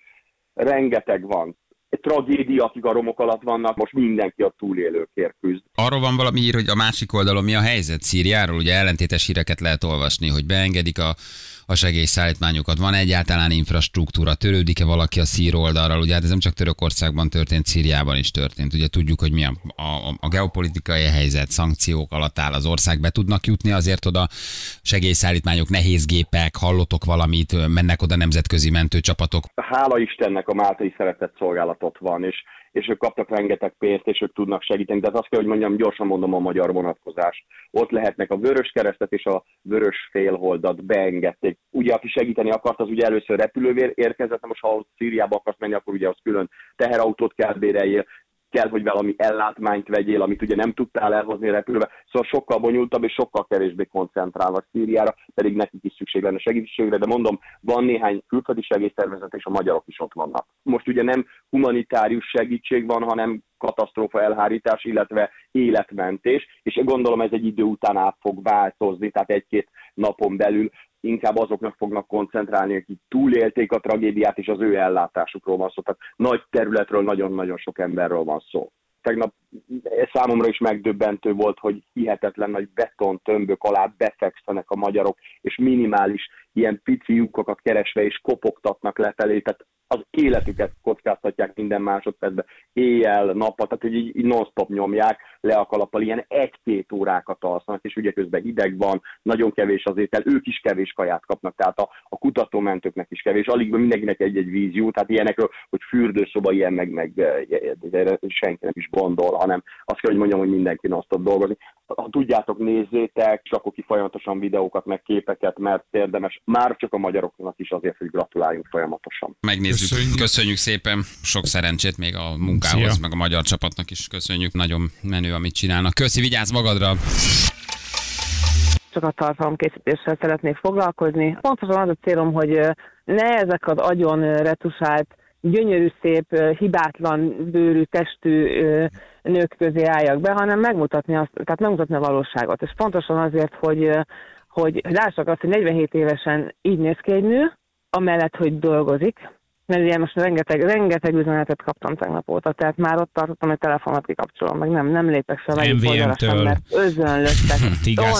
rengeteg van tragédia, akik a romok alatt vannak, most mindenki a túlélőkért küzd. Arról van valami ír, hogy a másik oldalon mi a helyzet Szíriáról, ugye ellentétes híreket lehet olvasni, hogy beengedik a a segélyszállítmányokat? Van egyáltalán infrastruktúra? Törődik-e valaki a szír oldalról? Ugye hát ez nem csak Törökországban történt, Szíriában is történt. Ugye tudjuk, hogy mi a, a, a geopolitikai helyzet, szankciók alatt áll az ország, be tudnak jutni azért oda segélyszállítmányok, nehéz gépek, hallotok valamit, mennek oda nemzetközi mentőcsapatok. Hála Istennek a Máltai Szeretett Szolgálatot van, és és ők kaptak rengeteg pénzt, és ők tudnak segíteni. Tehát azt kell, hogy mondjam, gyorsan mondom a magyar vonatkozást. Ott lehetnek a vörös keresztet és a vörös félholdat beengedték. Ugye, aki segíteni akart, az ugye először repülővér érkezett, most ha Szíriába akarsz menni, akkor ugye az külön teherautót kell béreljél, kell, hogy valami ellátmányt vegyél, amit ugye nem tudtál elhozni repülve. Szóval sokkal bonyolultabb és sokkal kevésbé koncentrálva Szíriára, pedig nekik is szükség lenne segítségre, de mondom, van néhány külföldi segélyszervezet, és a magyarok is ott vannak. Most ugye nem humanitárius segítség van, hanem katasztrófa elhárítás, illetve életmentés, és gondolom ez egy idő után át fog változni, tehát egy-két napon belül inkább azoknak fognak koncentrálni, akik túlélték a tragédiát, és az ő ellátásukról van szó. Tehát nagy területről nagyon-nagyon sok emberről van szó. Tegnap számomra is megdöbbentő volt, hogy hihetetlen nagy beton tömbök alá befekszenek a magyarok, és minimális ilyen pici lyukokat keresve és kopogtatnak lefelé, tehát az életüket kockáztatják minden másodpercben, éjjel, nappal, tehát hogy így, így non-stop nyomják le a kalappal, ilyen egy-két órákat alszanak, és ugye közben hideg van, nagyon kevés az étel, ők is kevés kaját kapnak, tehát a, a kutatómentőknek is kevés, alig mindenkinek egy-egy vízió, tehát ilyenekről, hogy fürdőszoba ilyen, meg, meg senki nem is gondol, hanem azt kell, hogy mondjam, hogy mindenki non-stop dolgozni. Ha tudjátok, nézzétek, és akkor ki folyamatosan videókat, meg képeket, mert érdemes már csak a magyaroknak is azért, hogy gratuláljunk folyamatosan. Megnézzük. Köszönjük, Köszönjük szépen. Sok szerencsét még a munkához, Szia. meg a magyar csapatnak is köszönjük. Nagyon menő, amit csinálnak. Köszi, vigyázz magadra! csak a tartalomkészítéssel szeretnék foglalkozni. Pontosan az a célom, hogy ne ezek az agyon retusált, gyönyörű, szép, hibátlan bőrű, testű nők közé álljak be, hanem megmutatni, azt, tehát megmutatni a valóságot. És pontosan azért, hogy hogy, hogy lássak azt, hogy 47 évesen így néz ki egy nő, amellett, hogy dolgozik, mert ugye most rengeteg, rengeteg üzenetet kaptam tegnap óta, tehát már ott tartottam, hogy telefonot kikapcsolom, meg nem, nem lépek fel melyik oldalra mert özönlöttek.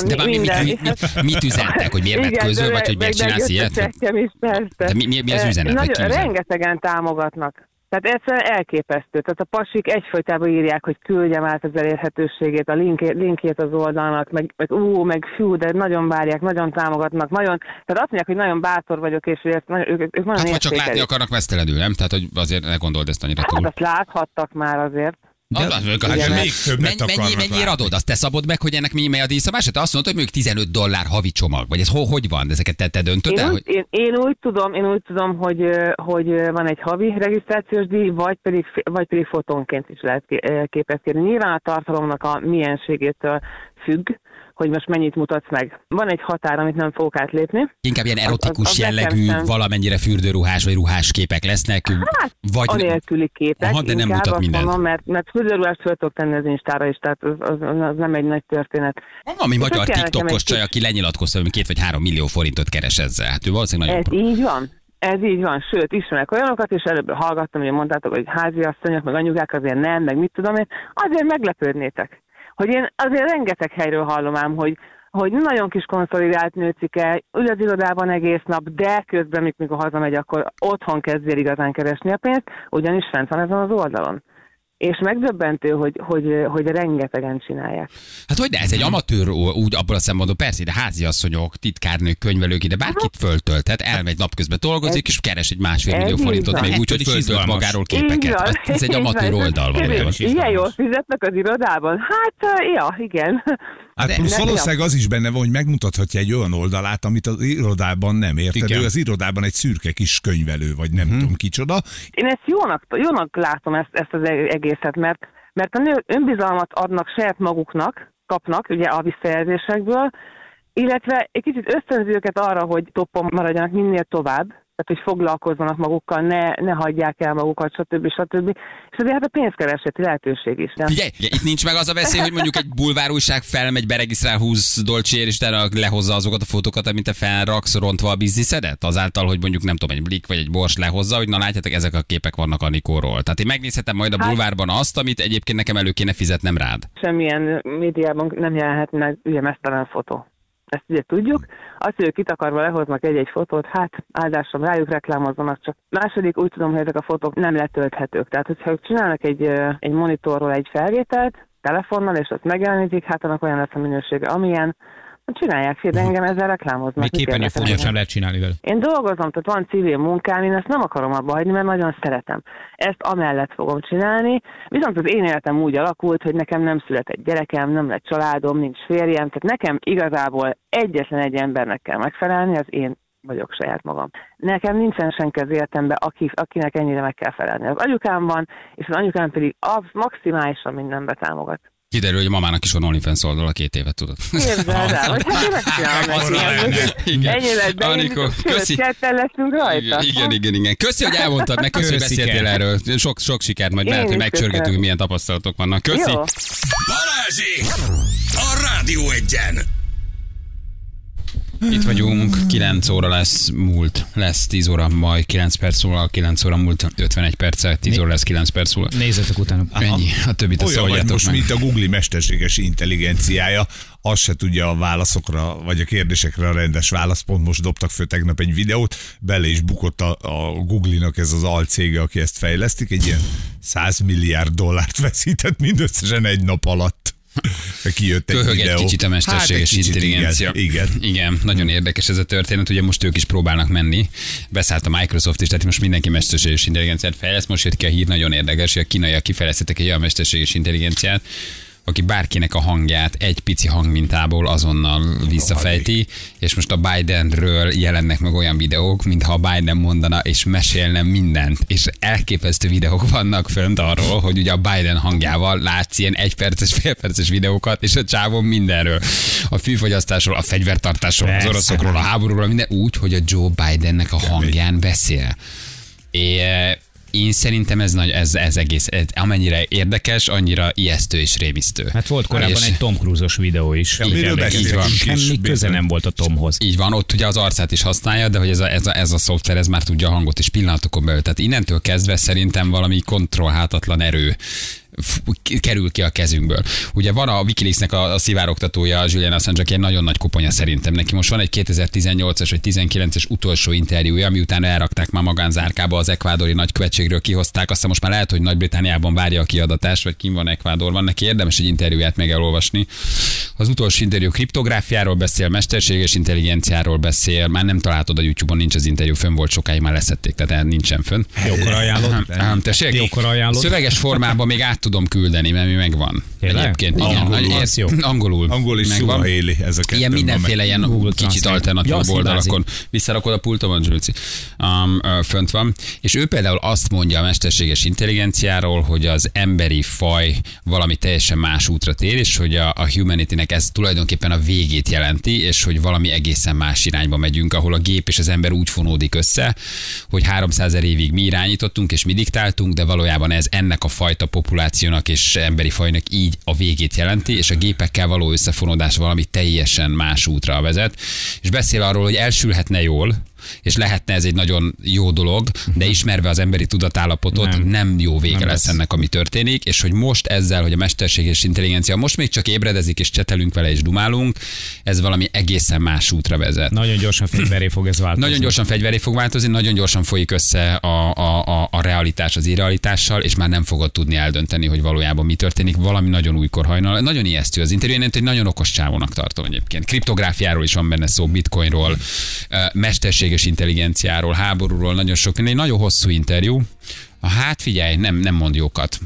De mi, mi, mi, mi, mit üzentek, hogy miért közül, vagy hogy miért csinálsz ilyet? Is, persze. De mi, mi, mi az üzenet? Nagyon, rengetegen támogatnak Tehát egyszerűen elképesztő. Tehát a pasik egyfolytában írják, hogy küldjem át az elérhetőségét, a linkét, linkjét az oldalnak, meg, meg ú, meg fú, de nagyon várják, nagyon támogatnak, nagyon, tehát azt mondják, hogy nagyon bátor vagyok, és hogy ezt, nagyon- ők, ők nagyon Hát csak látni akarnak vesztelenül, nem? Tehát, hogy azért ne gondold ezt annyira Hát túl. azt láthattak már azért. Az, még többet mennyi, mennyi, látni. adod? Azt te szabod meg, hogy ennek mi mely a díjszabása? Te azt mondod, hogy mondjuk 15 dollár havi csomag, vagy ez ho, hogy van? Ezeket te, te döntöd Én el? úgy, Hogy... én, én úgy tudom, én úgy tudom, hogy, hogy van egy havi regisztrációs díj, vagy pedig, vagy pedig fotónként is lehet képet kérni. Nyilván a tartalomnak a mienségétől függ, hogy most mennyit mutatsz meg. Van egy határ, amit nem fogok átlépni. Inkább ilyen az- erotikus az nekem jellegű, sem. valamennyire fürdőruhás vagy ruhás képek lesznek, Hát, vagy anélküli képek. Aha, de nem mutat mindent. Mondom, mert, mert fürdőruhást föl tudok tenni az Instára is, tehát az, az, az, nem egy nagy történet. Ami magyar TikTokos csaj, aki lenyilatkozta, hogy két vagy három millió forintot keres ezzel. Hát ő valószínűleg nagyon Ez pro. így van. Ez így van, sőt, ismerek olyanokat, és előbb hallgattam, hogy mondtátok, hogy háziasszonyok, meg anyukák azért nem, meg mit tudom én, azért meglepődnétek. Hogy én azért rengeteg helyről hallom ám, hogy, hogy nagyon kis konszolidált nőcike, ül az irodában egész nap, de közben, mik- mikor hazamegy, akkor otthon kezdi el igazán keresni a pénzt, ugyanis fent van ezen az oldalon. És megdöbbentő, hogy, hogy, hogy rengetegen csinálják. Hát hogy de ez egy amatőr úgy abból a szempontból, persze, de háziasszonyok, titkárnők, könyvelők, ide bárkit föltölthet, elmegy napközben dolgozik, és keres egy másfél Ez millió forintot, van. még úgy, hogy föltölt magáról Így képeket. van. Hát Ez egy amatőr van. oldal valójában. Ilyen jól fizetnek az irodában? Hát, ja, igen. Hát De- plusz de- valószínűleg az is benne van, hogy megmutathatja egy olyan oldalát, amit az irodában nem érted. Igen. Ő az irodában egy szürke kis könyvelő, vagy nem tudom kicsoda. Én ezt jónak, jónak látom ezt, ezt az e- egészet, mert, mert a nők önbizalmat adnak saját maguknak, kapnak ugye a visszajelzésekből, illetve egy kicsit ösztönzi őket arra, hogy toppon maradjanak minél tovább, tehát hogy foglalkozzanak magukkal, ne, ne hagyják el magukat, stb. stb. És azért hát a pénzkereseti lehetőség is. Nem? Figyelj, itt nincs meg az a veszély, hogy mondjuk egy bulvárújság felmegy, beregisztrál 20 dolcsér, és utána lehozza azokat a fotókat, amit te felraksz, rontva a bizniszedet? Azáltal, hogy mondjuk nem tudom, egy blik vagy egy bors lehozza, hogy na látjátok, ezek a képek vannak a Nikóról. Tehát én megnézhetem majd a Hát- bulvárban azt, amit egyébként nekem elő kéne fizetnem rád. Semmilyen médiában nem jelenhet meg mesztelen fotó. Ezt ugye tudjuk. Azt, hogy ők itt akarva lehoznak egy-egy fotót, hát áldásom rájuk reklámozzanak, csak második úgy tudom, hogy ezek a fotók nem letölthetők. Tehát, hogyha csinálnak egy, egy monitorról egy felvételt, telefonnal, és azt megjelenítik, hát annak olyan lesz a minősége, amilyen, csinálják szét, de engem ezzel reklámoznak. Még Mit képernyőfóliát érdekel sem lehet csinálni vele. én dolgozom, tehát van civil munkám, én ezt nem akarom abba hagyni, mert nagyon szeretem. Ezt amellett fogom csinálni, viszont az én életem úgy alakult, hogy nekem nem született gyerekem, nem lett családom, nincs férjem, tehát nekem igazából egyetlen egy embernek kell megfelelni, az én vagyok saját magam. Nekem nincsen senki az életemben, aki, akinek ennyire meg kell felelni. Az anyukám van, és az anyukám pedig az maximálisan mindenbe támogat. Kiderül, hogy a mamának is van OnlyFans oldal a két évet, tudod. Képzeld el, hogy hát megcsinálom. Igen. Ennyi lett, de Anikó, köszi. leszünk rajta. Igen, igen, igen. Köszi, hogy elmondtad meg, köszi, hogy beszéltél erről. Sok, sok sikert, majd lehet, hogy megcsörgetünk, milyen tapasztalatok vannak. Köszi. Balázsi! A Rádió egyen! Itt vagyunk, 9 óra lesz múlt, lesz 10 óra, majd 9 perc múlva, 9 óra múlt, 51 perccel, 10 óra lesz 9 perc múlva. Nézzetek utána. Ennyi, a többit azt Olyan vagy most, meg. mint a Google mesterséges intelligenciája, az se tudja a válaszokra, vagy a kérdésekre a rendes választ. Pont most dobtak föl tegnap egy videót, bele is bukott a, a Google-nak ez az alcége, aki ezt fejlesztik, egy ilyen 100 milliárd dollárt veszített mindösszesen egy nap alatt. Kijött egy Köhög egy videó. kicsit a mesterséges hát egy kicsit, intelligencia. Igen, igen. igen, nagyon érdekes ez a történet, ugye most ők is próbálnak menni. Beszállt a Microsoft is, tehát most mindenki mesterséges intelligenciát fejleszt. Most jött ki a hír, nagyon érdekes, hogy a kínaiak kifejlesztettek egy olyan mesterséges intelligenciát, aki bárkinek a hangját egy pici hangmintából azonnal visszafejti, és most a Bidenről jelennek meg olyan videók, mintha a Biden mondana és mesélne mindent, és elképesztő videók vannak fönt arról, hogy ugye a Biden hangjával látsz ilyen egyperces, félperces videókat, és a csávon mindenről. A fűfogyasztásról, a fegyvertartásról, az Persze. oroszokról, a háborúról, minden úgy, hogy a Joe Bidennek a hangján beszél. É, én szerintem ez, nagy, ez, ez egész, ez, amennyire érdekes, annyira ijesztő és rémisztő. Hát volt korábban És- egy Tom Cruise-os videó is. Ja, miről beszélünk is, Semmi köze bizony. nem volt a Tomhoz. Így van, ott ugye az arcát is használja, de hogy ez a, ez a, ez a szoftver, ez már tudja a hangot is pillanatokon belül. Tehát innentől kezdve szerintem valami kontrollhátatlan erő kerül ki a kezünkből. Ugye van a Wikileaksnek a, a szivárogtatója, Julian Assange, aki egy nagyon nagy koponya szerintem. Neki most van egy 2018-as vagy 19-es utolsó interjúja, miután elrakták már magánzárkába az ekvádori nagykövetségről, kihozták. Aztán most már lehet, hogy Nagy-Britániában várja a kiadatást, vagy kim van Ekvádorban. Neki érdemes egy interjúját meg elolvasni. Az utolsó interjú kriptográfiáról beszél, mesterséges intelligenciáról beszél. Már nem találtod a YouTube-on, nincs az interjú, fönn volt sokáig, már leszették, tehát nincsen fönn. Jókor ajánlod? Ám, tessék? Jókor ajánlod? Szöveges formában még át tudom küldeni, mert mi megvan. Tényleg? Egyébként igen. Angolul, Nagy- az jó. Angolul. Angol és megvan. szuahéli, ez a kettő. Ilyen mindenféle ilyen Google kicsit alternatív Ja, oldalakon. Visszarakod a pultomon, Zsülci. Um, fönt van. És ő például azt mondja a mesterséges intelligenciáról, hogy az emberi faj valami teljesen más útra tér, és hogy a, a humanitynek ez tulajdonképpen a végét jelenti, és hogy valami egészen más irányba megyünk, ahol a gép és az ember úgy fonódik össze, hogy 300 ezer évig mi irányítottunk és mi diktáltunk, de valójában ez ennek a fajta populációnak és emberi fajnak így a végét jelenti, és a gépekkel való összefonódás valami teljesen más útra vezet. És beszél arról, hogy elsülhetne jól, és lehetne ez egy nagyon jó dolog, de ismerve az emberi tudatállapotot, nem, Nem. jó vége Nem lesz lesz. ennek, ami történik, és hogy most ezzel, hogy a mesterséges intelligencia most még csak ébredezik, és csetelünk vele, és dumálunk, ez valami egészen más útra vezet. Nagyon gyorsan fegyveré fog ez változni. Nagyon gyorsan fegyveré fog változni, nagyon gyorsan folyik össze a, a, a, a realitás az irrealitással, és már nem fogod tudni eldönteni, hogy valójában mi történik. Valami nagyon újkor hajnal. Nagyon ijesztő az interjú, én egy nagyon okos csávónak tartom egyébként. Kriptográfiáról is van benne szó, bitcoinról, ö, mesterséges intelligenciáról, háborúról, nagyon sok. Egy nagyon hosszú interjú. Hát figyelj, nem, nem mond jókat.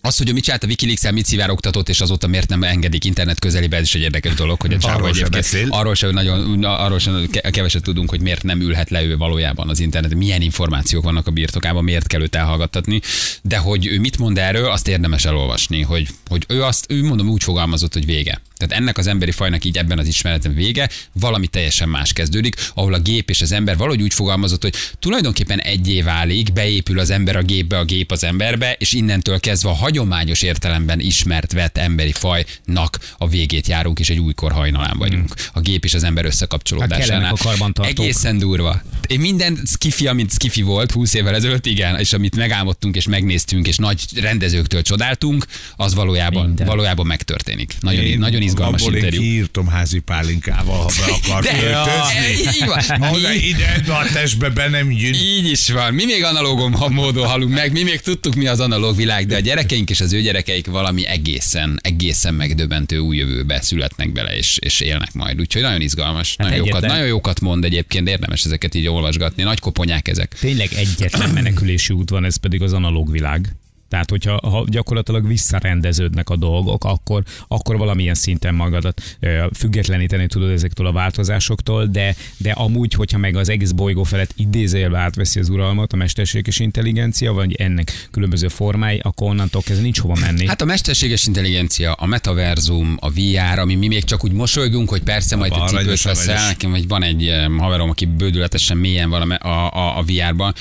Az, hogy mit csinált a wikileaks mit szivárogtatott, és azóta miért nem engedik internet közelébe, ez is egy érdekes dolog, hogy a csávó Arról egyébként beszél. arról sem nagyon, arról sem ke- keveset tudunk, hogy miért nem ülhet le ő valójában az interneten, milyen információk vannak a birtokában, miért kell őt elhallgattatni, de hogy ő mit mond erről, azt érdemes elolvasni, hogy, hogy ő azt, ő mondom úgy fogalmazott, hogy vége. Tehát ennek az emberi fajnak így ebben az ismeretem vége, valami teljesen más kezdődik, ahol a gép és az ember valahogy úgy fogalmazott, hogy tulajdonképpen egyé válik, beépül az ember a gépbe, a gép az emberbe, és innentől kezdve a hagyományos értelemben ismert vett emberi fajnak a végét járunk, és egy újkor hajnalán vagyunk. A gép és az ember Hát összekapcsolódásánál. kellenek a. Egészen durva. Én minden skifi, amit skifi volt 20 évvel ezelőtt, igen, és amit megálmodtunk és megnéztünk, és nagy rendezőktől csodáltunk, az valójában, Minden. valójában megtörténik. Nagyon, Én nagyon izgalmas abból interjú. én kiírtom házi pálinkával, ha be akar De- költözni. így ide, de a testbe be nem jön. Így is van. Mi még analógom ha módon halunk meg, mi még tudtuk, mi az analóg világ, de a gyerekeink és az ő gyerekeik valami egészen, egészen megdöbbentő új jövőbe születnek bele, és, és élnek majd. Úgyhogy nagyon izgalmas. Hát nagyon, jókat, egyetlen- nagyon jókat mond egyébként, érdemes ezeket így olvasgatni. Nagy koponyák ezek. Tényleg egyetlen menekülési út van, ez pedig az analóg világ. Tehát, hogyha ha gyakorlatilag visszarendeződnek a dolgok, akkor, akkor valamilyen szinten magadat függetleníteni tudod ezektől a változásoktól, de, de amúgy, hogyha meg az egész bolygó felett idézélve átveszi az uralmat a mesterséges intelligencia, vagy ennek különböző formái, akkor onnantól kezdve nincs hova menni. Hát a mesterséges intelligencia, a metaverzum, a VR, ami mi még csak úgy mosolygunk, hogy persze majd te Aranyos, cipőt veszel. Nekem vagy van egy haverom, aki bődületesen mélyen van a, a, a, a VR-ban,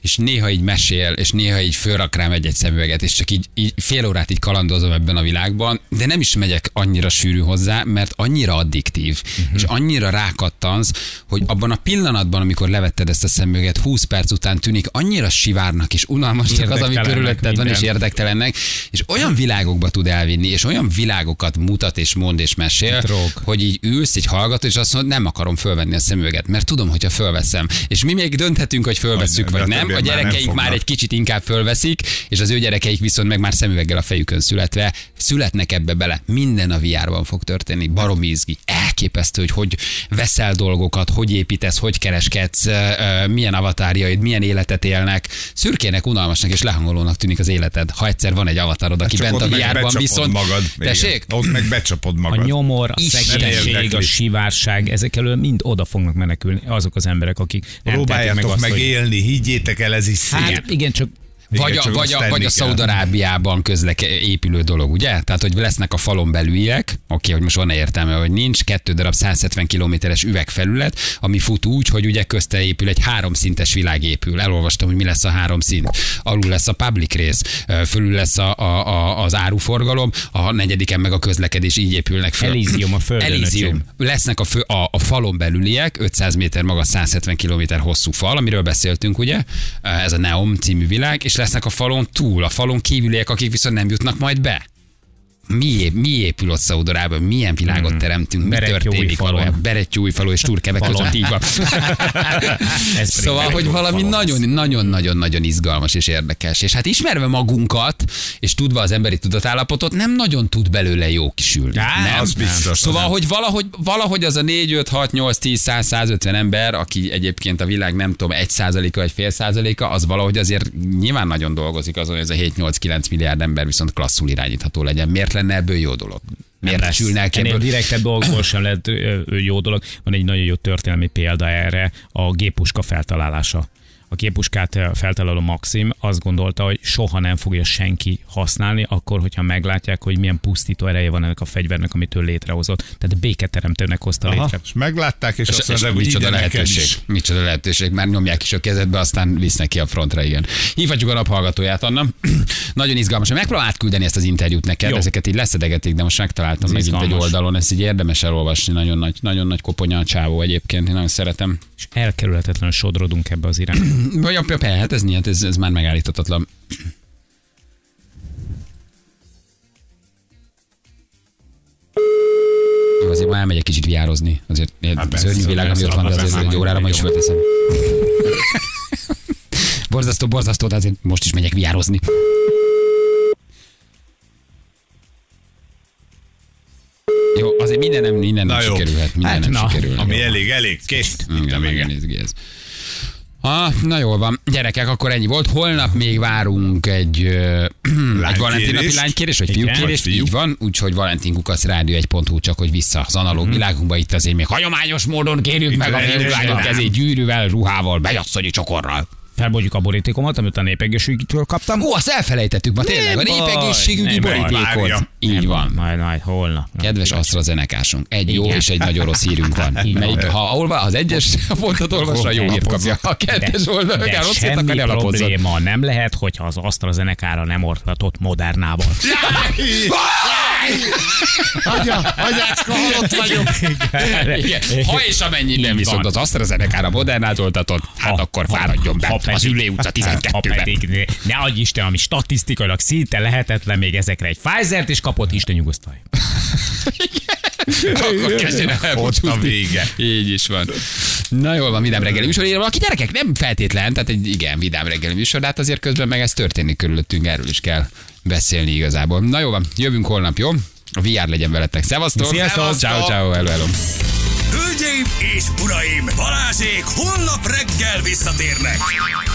és néha így mesél, és néha így fölrak rám egy-egy szemüveget, és csak így, így fél órát így kalandozom ebben a világban, de nem is megyek annyira sűrű hozzá, mert annyira addiktív, uh-huh. és annyira rákattansz, hogy abban a pillanatban, amikor levetted ezt a szemüveget, 20 perc után tűnik annyira sivárnak és unalmasnak az, ami körülötted van, és érdektelennek, és olyan világokba tud elvinni, és olyan világokat mutat, és mond, és mesél, Drog. hogy így ülsz, egy hallgató, és azt mondod, nem akarom fölvenni a szemüveget, mert tudom, hogyha fölveszem. És mi még dönthetünk, hogy fölveszünk, Hogy vagy nem, A gyerekeink már egy kicsit inkább fölveszik, és az ő gyerekeik viszont meg már szemüveggel a fejükön születve születnek ebbe bele. Minden a VR-ban fog történni. Baromi izgi. Elképesztő, hogy hogy veszel dolgokat, hogy építesz, hogy kereskedsz, milyen avatárjaid, milyen életet élnek. Szürkének, unalmasnak és lehangolónak tűnik az életed, ha egyszer van egy avatarod, aki Csak bent a VR-ban becsapod viszont... magad. Igen. Tessék? Ott meg becsapod A magad. nyomor, a szegénység, a sivárság, ezek elől mind oda fognak menekülni azok az emberek, akik Próbáljátok azt, hogy... megélni, higgyétek el, ez is szép. Hát igen, csak Vagy a, vagy a, vagy a. Szaudarábiában közlek épülő dolog, ugye? Tehát, hogy lesznek a falon belüliek, oké, hogy most van-e értelme, hogy nincs, kettő darab 170 kilométeres üvegfelület, ami fut úgy, hogy ugye közte épül egy háromszintes világ épül. Elolvastam, hogy mi lesz a három szint. Alul lesz a public rész, fölül lesz a, a, a, az áruforgalom, a negyediken meg a közlekedés, így épülnek föl. Elysium a földön, öcsém. Lesznek a, fő, a, a falon belüliek, 500 méter magas, 170 km hosszú fal, amiről beszéltünk, ugye? Ez a Neom című világ, és lesznek a falon túl, a falon kívüliek, akik viszont nem jutnak majd be. Mi, mi épül ott Szaudarában? Milyen világot teremtünk? Mi történik valójában? Berettyújfalu és Turkeve között így van. *laughs* *laughs* Szóval, hogy valami nagyon-nagyon-nagyon-nagyon izgalmas és érdekes. És hát ismerve magunkat, és tudva az emberi tudatállapotot, nem nagyon tud belőle jó kisülni. Á, nem? az biztos, Szóval, hogy valahogy, valahogy az a 4, 5, 6, 8, 10, 100, 150 ember, aki egyébként a világ nem tudom, 1 százaléka vagy fél százaléka, az valahogy azért nyilván nagyon dolgozik azon, hogy ez a 7, 8, 9 milliárd ember viszont klasszul irányítható legyen. Miért lenne ebből jó dolog? Miért ki Ennél ebből? direktebb dolgokból sem lehet jó dolog. Van egy nagyon jó történelmi példa erre, a gépuska feltalálása. A gépuskát ö, feltaláló Maxim azt gondolta, hogy soha nem fogja senki használni, akkor, hogyha meglátják, hogy milyen pusztító ereje van ennek a fegyvernek, amit ő létrehozott. Tehát béketeremtőnek hozta Aha, létre. és meglátták, és, És, azt mondták, hogy micsoda lehetőség. is. Micsoda lehetőség. Már nyomják is a kezedbe, aztán visznek ki a frontra, igen. Hívhatjuk a naphallgatóját, Anna. *clears throat* Nagyon izgalmas. Megpróbálom átküldeni ezt az interjút neked, Jó. ezeket így leszedegetik, de most megtaláltam Ez megint egy oldalon, ezt így érdemes elolvasni. Nagyon nagy, nagyon nagy koponya a csávó egyébként, én nagyon szeretem. És elkerülhetetlenül sodrodunk ebbe az irányba. Vagy a ja, hát ez, nyílt, ez, ez már megállíthatatlan. Azért már elmegyek kicsit viározni. Azért hát szörnyű világ, ami ott van, de azért egy majd órára ma is fölteszem. *laughs* borzasztó, borzasztó, de azért most is megyek viározni. Jó, azért minden nem, minden nem Na jó. sikerülhet. Minden Hát nem na, sikerül. Ami Jó. elég, elég. Kész. Igen, izgi ez. Ha, na jól van. Gyerekek, akkor ennyi volt. Holnap még várunk egy, ö, *clears throat* egy Valentin napi lánykérés, vagy Igen. fiúkérés, Vagy fiú. így van. Úgyhogy Valentin Kukasz Rádió 1.hu, csak hogy vissza az analóg világunkba. Itt azért még hagyományos módon kérjük meg a fiúk lányok kezét gyűrűvel, ruhával, bejasszonyi csokorral. Felbogyjuk a borítékomat, amit a népegészségügytől kaptam. Ó, azt elfelejtettük ma tényleg, a Nem népegészségügyi nem borítékot. Így van. Majd, majd, holnap. Kedves AstraZenekásunk, egy jó és egy nagyon rossz hírünk van. Melyik, ha olva, az egyes pontot olvasva, a jó hírt kapja. A kettes oldalon, rossz hírt akar, elapozzon. probléma nem lehet, hogyha az AstraZeneca-ra nem ortatott Modernával. *laughs* Agya, anyácska, halott vagyok. Igen. Ha és amennyiben viszont az AstraZeneca-ra Modernát oltatott, hát akkor fáradjon be az Ülé utca ha 12-ben. pedig ne, adj Isten, ami statisztikailag szinte lehetetlen még ezekre egy Pfizer-t is kapott, Isten nyugosztalj. *laughs* Akkor kezdjen el Ott a vége. Így is van. Na jól van, vidám reggeli műsor. Valaki gyerekek, nem feltétlen, tehát egy igen, vidám reggeli műsor, de hát azért közben meg ez történik körülöttünk, erről is kell beszélni igazából. Na jó van, jövünk holnap, jó? A VR legyen veletek. Szevasztok! Sziasztok! Ciao, ciao, hello, hello. Hölgyeim és uraim, Balázsék holnap reggel visszatérnek.